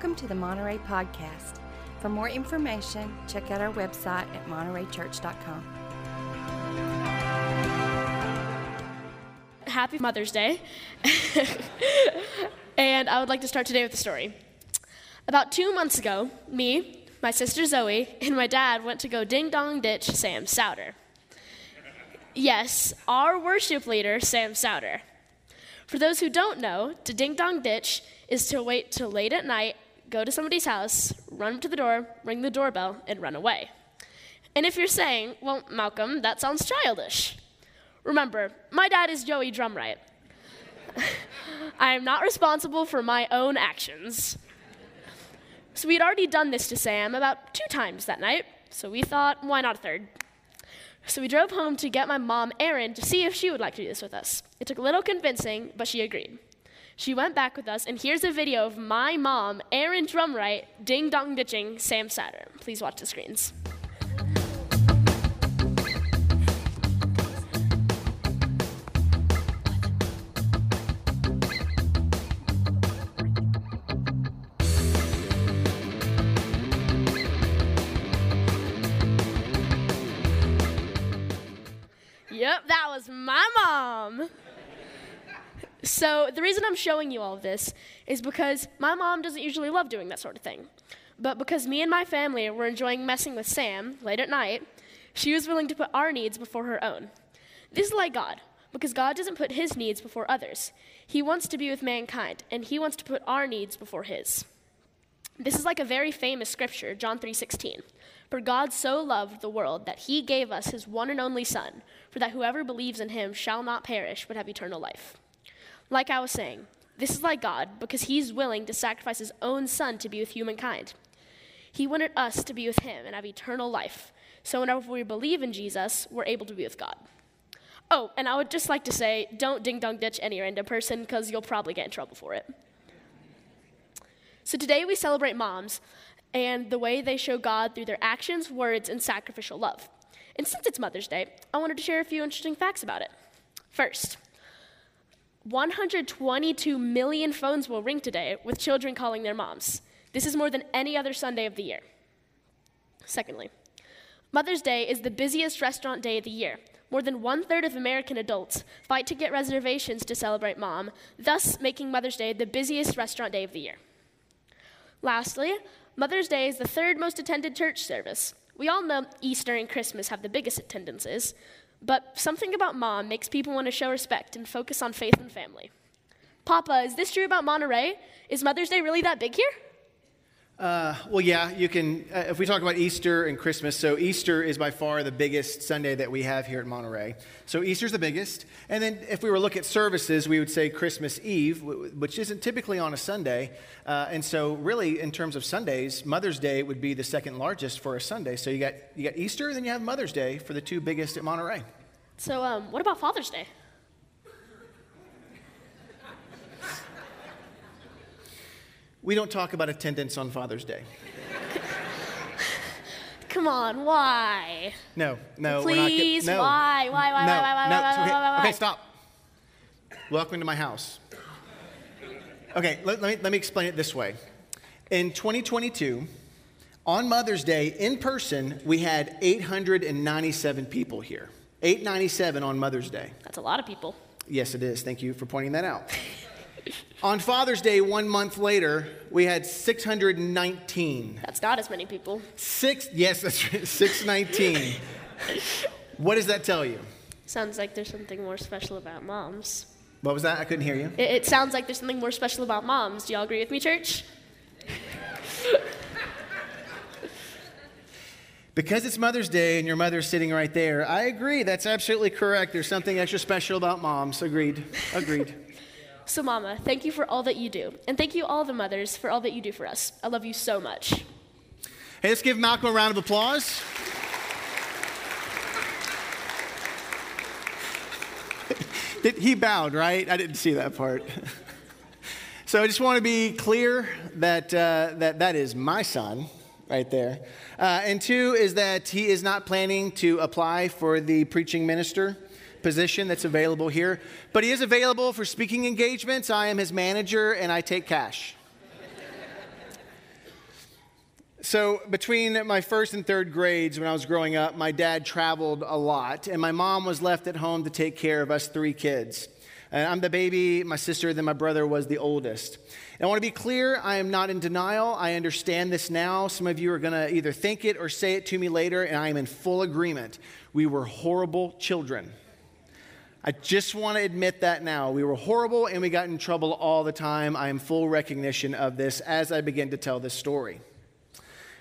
Welcome to the Monterey Podcast. For more information, check out our website at montereychurch.com. Happy Mother's Day. and I would like to start today with a story. About two months ago, me, my sister Zoe, and my dad went to go ding dong ditch Sam Souter. Yes, our worship leader, Sam Souter. For those who don't know, to ding dong ditch is to wait till late at night, go to somebody's house, run to the door, ring the doorbell, and run away. And if you're saying, well, Malcolm, that sounds childish. Remember, my dad is Joey Drumright. I am not responsible for my own actions. So we had already done this to Sam about two times that night, so we thought, why not a third? So we drove home to get my mom, Erin, to see if she would like to do this with us. It took a little convincing, but she agreed. She went back with us, and here's a video of my mom, Erin Drumright, ding dong ditching Sam Souter. Please watch the screens. Yep, that was my mom. So, the reason I'm showing you all of this is because my mom doesn't usually love doing that sort of thing. But because me and my family were enjoying messing with Sam late at night, she was willing to put our needs before her own. This is like God, because God doesn't put his needs before others. He wants to be with mankind, and he wants to put our needs before his. This is like a very famous scripture, John 3:16. For God so loved the world that he gave us his one and only son, for that whoever believes in him shall not perish but have eternal life. Like I was saying, this is like God because he's willing to sacrifice his own son to be with humankind. He wanted us to be with him and have eternal life. So whenever we believe in Jesus, we're able to be with God. Oh, and I would just like to say don't ding dong ditch any random person because you'll probably get in trouble for it. So today we celebrate moms and the way they show God through their actions, words, and sacrificial love. And since it's Mother's Day, I wanted to share a few interesting facts about it. First, 122 million phones will ring today with children calling their moms. This is more than any other Sunday of the year. Secondly, Mother's Day is the busiest restaurant day of the year. More than one third of American adults fight to get reservations to celebrate mom, thus making Mother's Day the busiest restaurant day of the year. Lastly, Mother's Day is the third most attended church service. We all know Easter and Christmas have the biggest attendances, but something about mom makes people want to show respect and focus on faith and family. Papa, is this true about Monterey? Is Mother's Day really that big here? Uh, well, yeah, you can. Uh, if we talk about Easter and Christmas, so Easter is by far the biggest Sunday that we have here at Monterey. So Easter's the biggest. And then if we were to look at services, we would say Christmas Eve, which isn't typically on a Sunday. Uh, and so, really, in terms of Sundays, Mother's Day would be the second largest for a Sunday. So you got, you got Easter, then you have Mother's Day for the two biggest at Monterey. So, um, what about Father's Day? We don't talk about attendance on Father's Day. Come on, why? No, no, Please, we're not. No. why, why, why, no, why, why, no. why, why, okay, why, why, okay, stop. Welcome to my house. Okay, let, let, me, let me explain it this way. In 2022, on Mother's Day, in person, we had 897 people here. 897 on Mother's Day. That's a lot of people. Yes, it is. Thank you for pointing that out. On Father's Day, one month later, we had 619. That's not as many people. Six, yes, that's right, 619. what does that tell you? Sounds like there's something more special about moms. What was that? I couldn't hear you. It, it sounds like there's something more special about moms. Do y'all agree with me, church? Because it's Mother's Day and your mother's sitting right there, I agree. That's absolutely correct. There's something extra special about moms. Agreed. Agreed. So, Mama, thank you for all that you do. And thank you, all the mothers, for all that you do for us. I love you so much. Hey, let's give Malcolm a round of applause. he bowed, right? I didn't see that part. so I just want to be clear that, uh, that that is my son right there. Uh, and two is that he is not planning to apply for the preaching minister position that's available here, but he is available for speaking engagements. I am his manager and I take cash. So, between my first and third grades when I was growing up, my dad traveled a lot, and my mom was left at home to take care of us three kids. And I'm the baby, my sister, then my brother was the oldest. And I want to be clear, I am not in denial. I understand this now. Some of you are going to either think it or say it to me later, and I am in full agreement. We were horrible children. I just want to admit that now. We were horrible and we got in trouble all the time. I am full recognition of this as I begin to tell this story.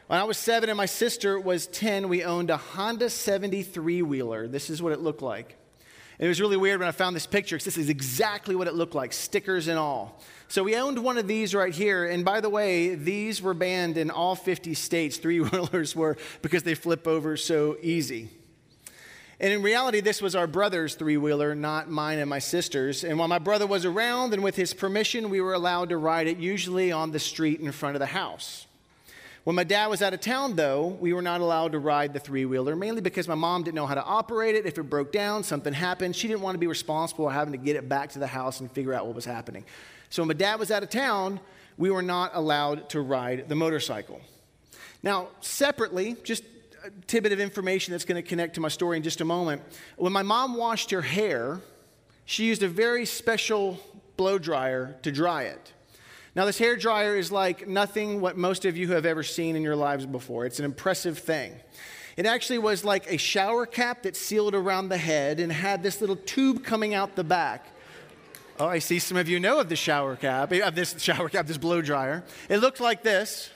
When I was seven and my sister was 10, we owned a Honda 73 wheeler. This is what it looked like. It was really weird when I found this picture because this is exactly what it looked like, stickers and all. So we owned one of these right here. And by the way, these were banned in all 50 states, three wheelers were, because they flip over so easy. And in reality, this was our brother's three wheeler, not mine and my sister's. And while my brother was around and with his permission, we were allowed to ride it, usually on the street in front of the house. When my dad was out of town, though, we were not allowed to ride the three wheeler, mainly because my mom didn't know how to operate it. If it broke down, something happened, she didn't want to be responsible for having to get it back to the house and figure out what was happening. So when my dad was out of town, we were not allowed to ride the motorcycle. Now, separately, just tidbit of information that's going to connect to my story in just a moment. When my mom washed her hair, she used a very special blow dryer to dry it. Now, this hair dryer is like nothing what most of you have ever seen in your lives before. It's an impressive thing. It actually was like a shower cap that sealed around the head and had this little tube coming out the back. Oh, I see some of you know of the shower cap, of this shower cap, this blow dryer. It looked like this.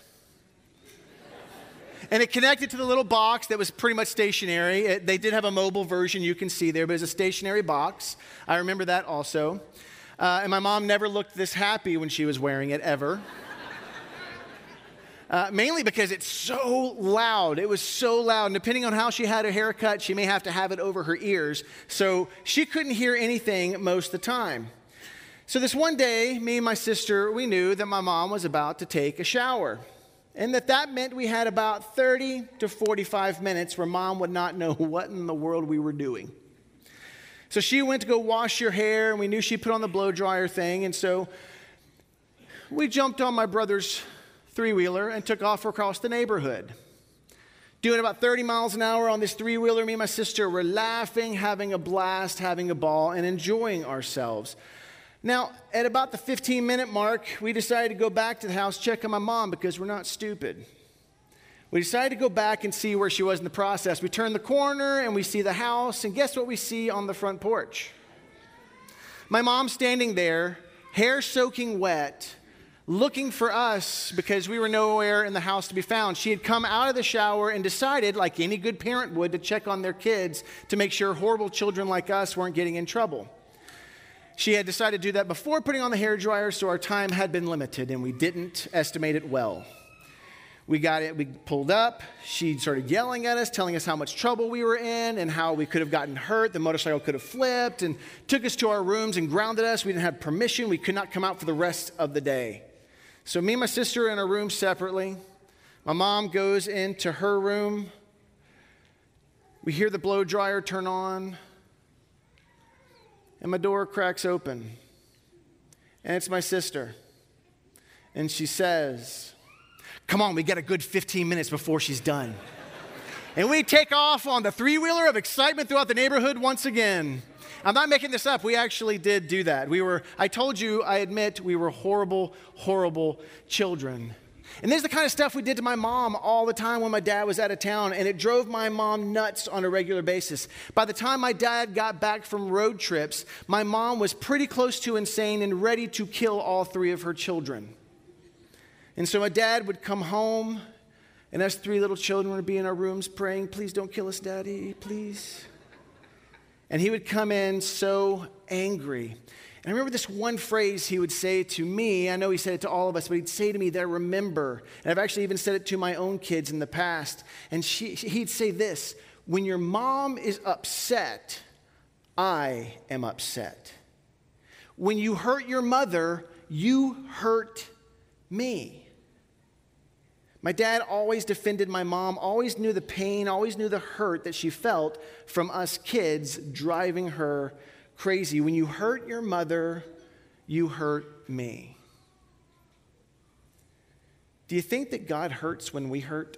And it connected to the little box that was pretty much stationary. It, they did have a mobile version you can see there, but it's a stationary box. I remember that also. Uh, and my mom never looked this happy when she was wearing it, ever. Uh, mainly because it's so loud. It was so loud. And depending on how she had her hair cut, she may have to have it over her ears. So she couldn't hear anything most of the time. So this one day, me and my sister, we knew that my mom was about to take a shower. And that that meant we had about 30 to 45 minutes where mom would not know what in the world we were doing. So she went to go wash your hair, and we knew she put on the blow dryer thing. And so we jumped on my brother's three wheeler and took off across the neighborhood. Doing about 30 miles an hour on this three wheeler, me and my sister were laughing, having a blast, having a ball, and enjoying ourselves. Now, at about the 15 minute mark, we decided to go back to the house, check on my mom because we're not stupid. We decided to go back and see where she was in the process. We turn the corner and we see the house, and guess what we see on the front porch? My mom standing there, hair soaking wet, looking for us because we were nowhere in the house to be found. She had come out of the shower and decided, like any good parent would, to check on their kids to make sure horrible children like us weren't getting in trouble. She had decided to do that before putting on the hair dryer, so our time had been limited and we didn't estimate it well. We got it, we pulled up. She started yelling at us, telling us how much trouble we were in and how we could have gotten hurt. The motorcycle could have flipped and took us to our rooms and grounded us. We didn't have permission. We could not come out for the rest of the day. So, me and my sister are in a room separately. My mom goes into her room. We hear the blow dryer turn on, and my door cracks open. And it's my sister. And she says, Come on, we got a good 15 minutes before she's done. and we take off on the three wheeler of excitement throughout the neighborhood once again. I'm not making this up. We actually did do that. We were, I told you, I admit, we were horrible, horrible children. And this is the kind of stuff we did to my mom all the time when my dad was out of town, and it drove my mom nuts on a regular basis. By the time my dad got back from road trips, my mom was pretty close to insane and ready to kill all three of her children. And so my dad would come home, and us three little children would be in our rooms praying, Please don't kill us, Daddy, please. And he would come in so angry. And I remember this one phrase he would say to me. I know he said it to all of us, but he'd say to me that I remember. And I've actually even said it to my own kids in the past. And she, he'd say this When your mom is upset, I am upset. When you hurt your mother, you hurt me. My dad always defended my mom, always knew the pain, always knew the hurt that she felt from us kids driving her crazy. When you hurt your mother, you hurt me. Do you think that God hurts when we hurt?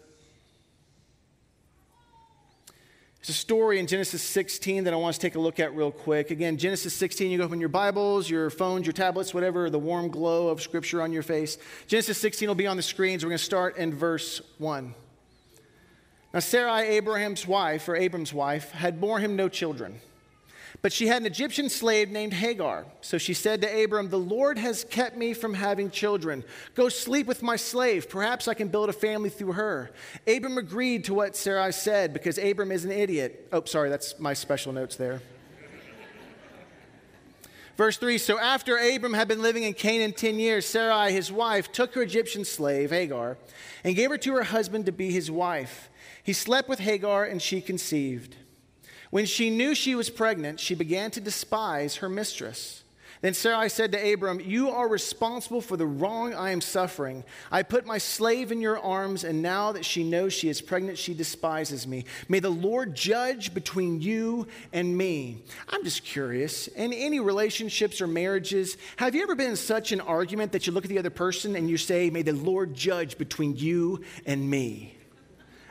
There's a story in Genesis 16 that I want to take a look at real quick. Again, Genesis 16, you go open your Bibles, your phones, your tablets, whatever, the warm glow of Scripture on your face. Genesis 16 will be on the screens. We're going to start in verse 1. Now, Sarai, Abraham's wife, or Abram's wife, had borne him no children. But she had an Egyptian slave named Hagar. So she said to Abram, The Lord has kept me from having children. Go sleep with my slave. Perhaps I can build a family through her. Abram agreed to what Sarai said because Abram is an idiot. Oh, sorry, that's my special notes there. Verse 3 So after Abram had been living in Canaan 10 years, Sarai, his wife, took her Egyptian slave, Hagar, and gave her to her husband to be his wife. He slept with Hagar, and she conceived. When she knew she was pregnant, she began to despise her mistress. Then Sarai said to Abram, You are responsible for the wrong I am suffering. I put my slave in your arms, and now that she knows she is pregnant, she despises me. May the Lord judge between you and me. I'm just curious. In any relationships or marriages, have you ever been in such an argument that you look at the other person and you say, May the Lord judge between you and me?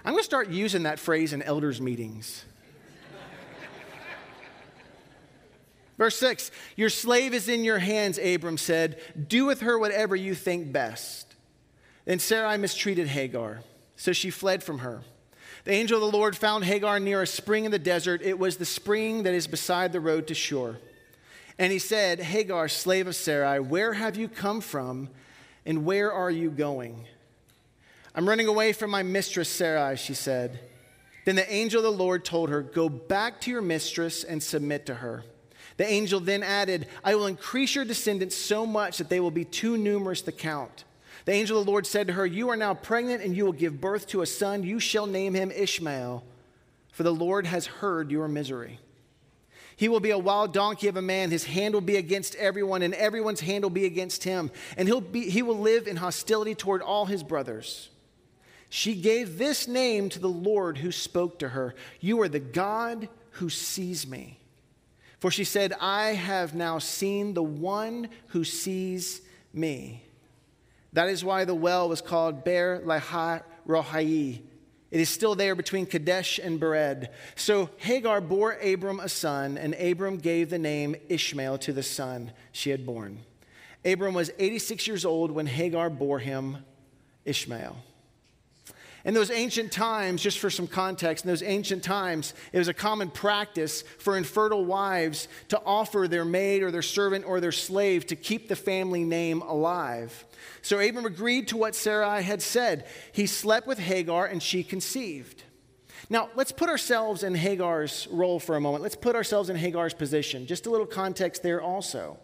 I'm going to start using that phrase in elders' meetings. Verse 6 Your slave is in your hands, Abram said. Do with her whatever you think best. Then Sarai mistreated Hagar, so she fled from her. The angel of the Lord found Hagar near a spring in the desert. It was the spring that is beside the road to Shur. And he said, Hagar, slave of Sarai, where have you come from and where are you going? I'm running away from my mistress Sarai, she said. Then the angel of the Lord told her, Go back to your mistress and submit to her. The angel then added, I will increase your descendants so much that they will be too numerous to count. The angel of the Lord said to her, You are now pregnant, and you will give birth to a son. You shall name him Ishmael, for the Lord has heard your misery. He will be a wild donkey of a man. His hand will be against everyone, and everyone's hand will be against him. And he'll be, he will live in hostility toward all his brothers. She gave this name to the Lord who spoke to her You are the God who sees me. For she said, I have now seen the one who sees me. That is why the well was called Beer Lahai Rohai. It is still there between Kadesh and Bered. So Hagar bore Abram a son, and Abram gave the name Ishmael to the son she had born. Abram was 86 years old when Hagar bore him Ishmael. In those ancient times, just for some context, in those ancient times, it was a common practice for infertile wives to offer their maid or their servant or their slave to keep the family name alive. So Abram agreed to what Sarai had said. He slept with Hagar and she conceived. Now, let's put ourselves in Hagar's role for a moment. Let's put ourselves in Hagar's position. Just a little context there also.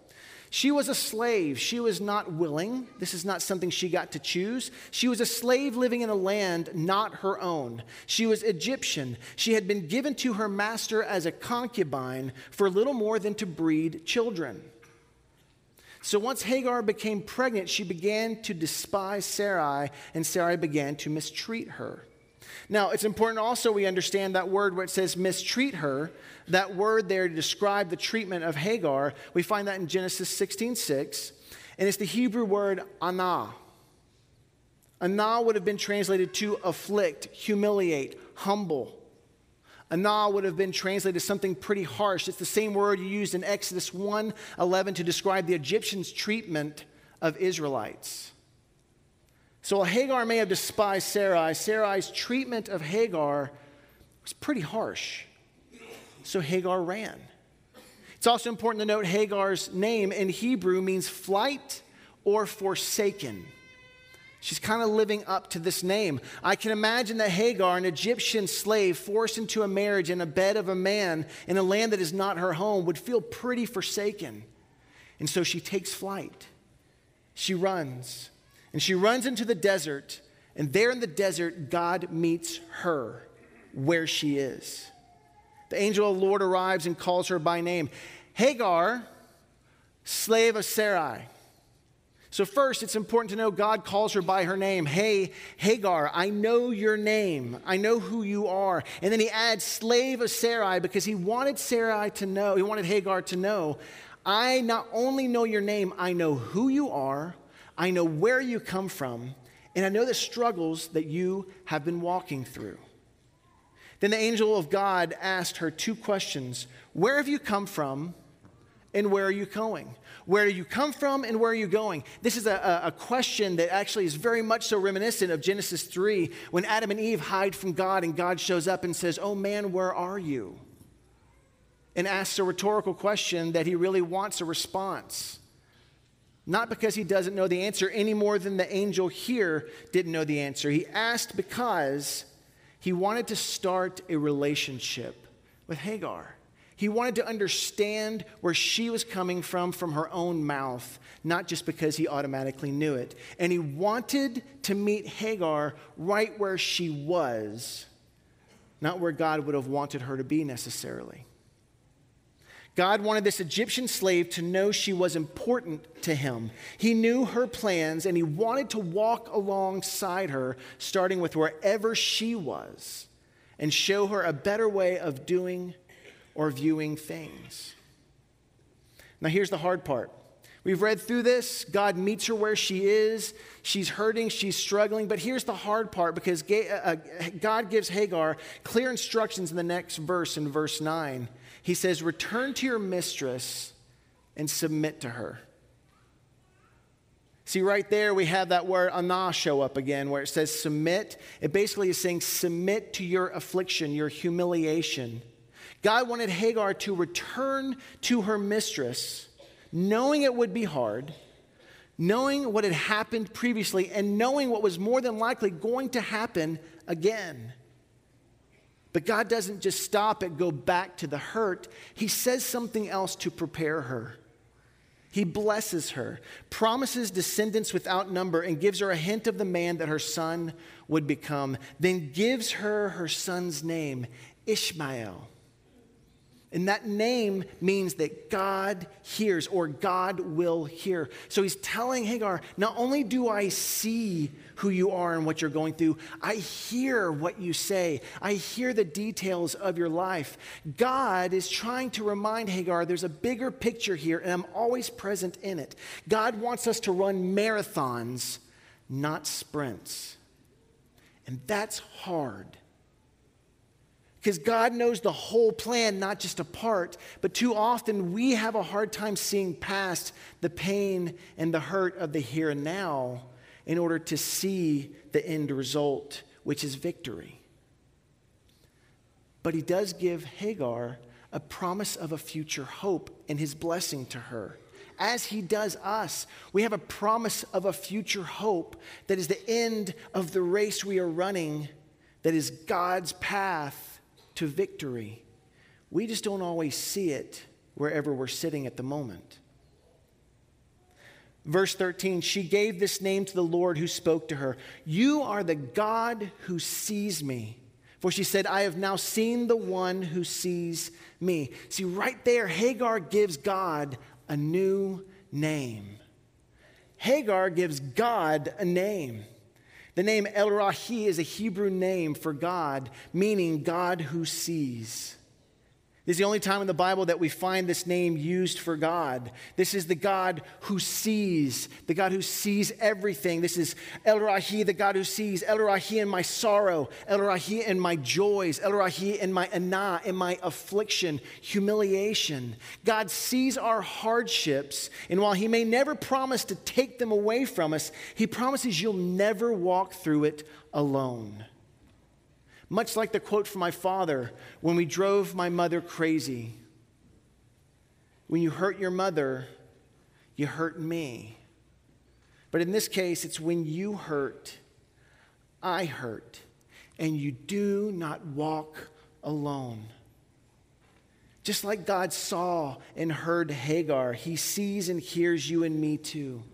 She was a slave. She was not willing. This is not something she got to choose. She was a slave living in a land not her own. She was Egyptian. She had been given to her master as a concubine for little more than to breed children. So once Hagar became pregnant, she began to despise Sarai, and Sarai began to mistreat her. Now, it's important also we understand that word where it says mistreat her, that word there to describe the treatment of Hagar. We find that in Genesis 16 6, and it's the Hebrew word anah. Anah would have been translated to afflict, humiliate, humble. Anah would have been translated as something pretty harsh. It's the same word you used in Exodus 1 11 to describe the Egyptians' treatment of Israelites. So while Hagar may have despised Sarai, Sarai's treatment of Hagar was pretty harsh. So Hagar ran. It's also important to note Hagar's name in Hebrew means flight or forsaken. She's kind of living up to this name. I can imagine that Hagar, an Egyptian slave forced into a marriage in a bed of a man in a land that is not her home, would feel pretty forsaken. And so she takes flight. She runs. And she runs into the desert, and there in the desert, God meets her where she is. The angel of the Lord arrives and calls her by name Hagar, slave of Sarai. So, first, it's important to know God calls her by her name. Hey, Hagar, I know your name. I know who you are. And then he adds slave of Sarai because he wanted Sarai to know, he wanted Hagar to know, I not only know your name, I know who you are, I know where you come from, and I know the struggles that you have been walking through. Then the angel of God asked her two questions Where have you come from, and where are you going? Where do you come from, and where are you going? This is a, a, question that actually is very much so reminiscent of Genesis 3 when Adam and Eve hide from God, and God shows up and says, Oh man, where are you? And asks a rhetorical question that he really wants a response. Not because he doesn't know the answer any more than the angel here didn't know the answer. He asked because he wanted to start a relationship with Hagar. He wanted to understand where she was coming from from her own mouth, not just because he automatically knew it. And he wanted to meet Hagar right where she was, not where God would have wanted her to be necessarily. God wanted this Egyptian slave to know she was important to him. He knew her plans and he wanted to walk alongside her, starting with wherever she was, and show her a better way of doing or viewing things. Now, here's the hard part. We've read through this. God meets her where she is. She's hurting, she's struggling. But here's the hard part because uh, God gives Hagar clear instructions in the next verse, in verse 9 he says, Return to your mistress and submit to her. See, right there, we have that word anah show up again, where it says submit. It basically is saying submit to your affliction, your humiliation. God wanted Hagar to return to her mistress, knowing it would be hard, knowing what had happened previously, and knowing what was more than likely going to happen again. But God doesn't just stop at go back to the hurt. He says something else to prepare her. He blesses her, promises descendants without number, and gives her a hint of the man that her son would become. Then gives her her son's name, Ishmael. And that name means that God hears or God will hear. So he's telling Hagar, not only do I see who you are and what you're going through, I hear what you say. I hear the details of your life. God is trying to remind Hagar there's a bigger picture here, and I'm always present in it. God wants us to run marathons, not sprints. And that's hard. Because God knows the whole plan, not just a part. But too often we have a hard time seeing past the pain and the hurt of the here and now in order to see the end result, which is victory. But he does give Hagar a promise of a future hope and his blessing to her. As he does us, we have a promise of a future hope that is the end of the race we are running, that is God's path to victory. We just don't always see it wherever we're sitting at the moment. Verse 13, she gave this name to the Lord who spoke to her You are the God who sees me. For she said, I have now seen the one who sees me. See, right there, Hagar gives God a new name. Hagar gives God a name. The name El Rahi is a Hebrew name for God, meaning God who sees. This is the only time in the Bible that we find this name used for God. This is the God who sees, the God who sees everything. This is El Rahi, the God who sees. El Rahi in my sorrow, El Rahi in my joys, El Rahi in my anah, in my affliction, humiliation. God sees our hardships, and while He may never promise to take them away from us, He promises you'll never walk through it alone. Much like the quote from my father when we drove my mother crazy. When you hurt your mother, you hurt me. But in this case, it's when you hurt, I hurt, and you do not walk alone. Just like God saw and heard Hagar, he sees and hears you and me too.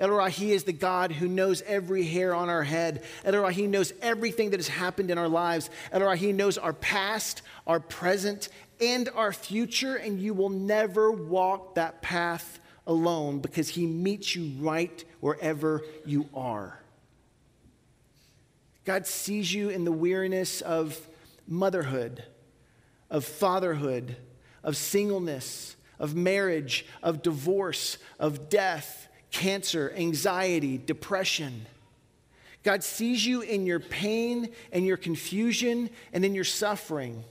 El Rahi is the God who knows every hair on our head. El Rahi knows everything that has happened in our lives. El Rahi knows our past, our present, and our future, and you will never walk that path alone because He meets you right wherever you are. God sees you in the weariness of motherhood, of fatherhood, of singleness, of marriage, of divorce, of death cancer, anxiety, depression. God sees you in your pain and your confusion and in your suffering.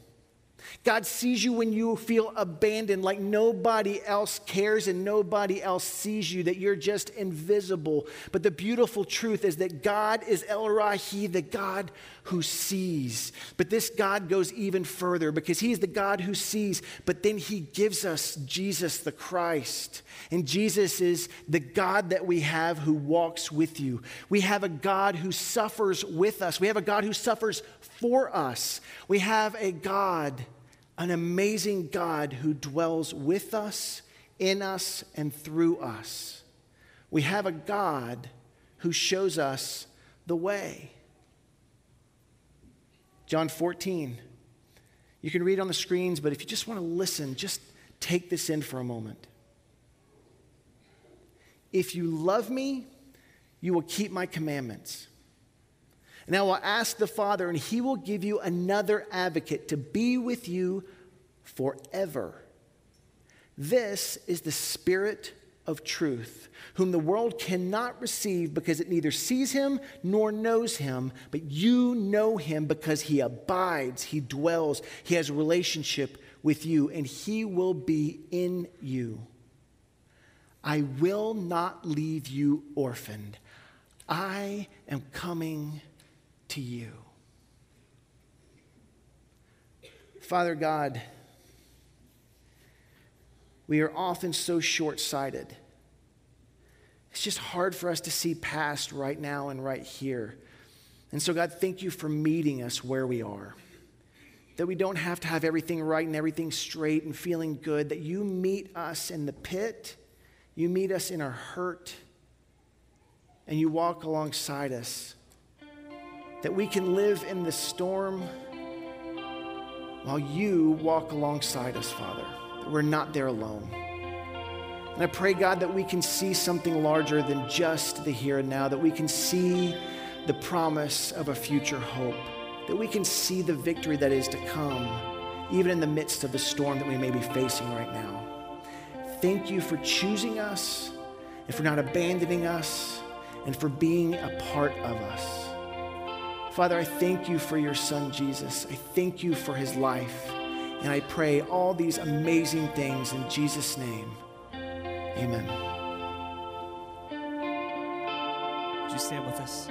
God sees you when you feel abandoned, like nobody else cares and nobody else sees you, that you're just invisible. But the beautiful truth is that God is El Rahi, the God who sees. But this God goes even further because He is the God who sees, but then He gives us Jesus the Christ. And Jesus is the God that we have who walks with you. We have a God who suffers with us, we have a God who suffers for us. We have a God an amazing God who dwells with us, in us, and through us. We have a God who shows us the way. John 14. You can read on the screens, but if you just want to listen, just take this in for a moment. If you love me, you will keep my commandments. And I will ask the Father, and he will give you another advocate to be with you forever. This is the Spirit of truth, whom the world cannot receive because it neither sees him nor knows him, but you know him because he abides, he dwells, he has a relationship with you, and he will be in you. I will not leave you orphaned. I am coming to you. Father God, we are often so short sighted. It's just hard for us to see past right now and right here. And so, God, thank you for meeting us where we are. That we don't have to have everything right and everything straight and feeling good. That you meet us in the pit, you meet us in our hurt, and you walk alongside us that we can live in the storm while you walk alongside us, Father, that we're not there alone. And I pray, God, that we can see something larger than just the here and now, that we can see the promise of a future hope, that we can see the victory that is to come, even in the midst of the storm that we may be facing right now. Thank you for choosing us and for not abandoning us and for being a part of us. Father, I thank you for your son, Jesus. I thank you for his life. And I pray all these amazing things in Jesus' name. Amen. Would you stand with us?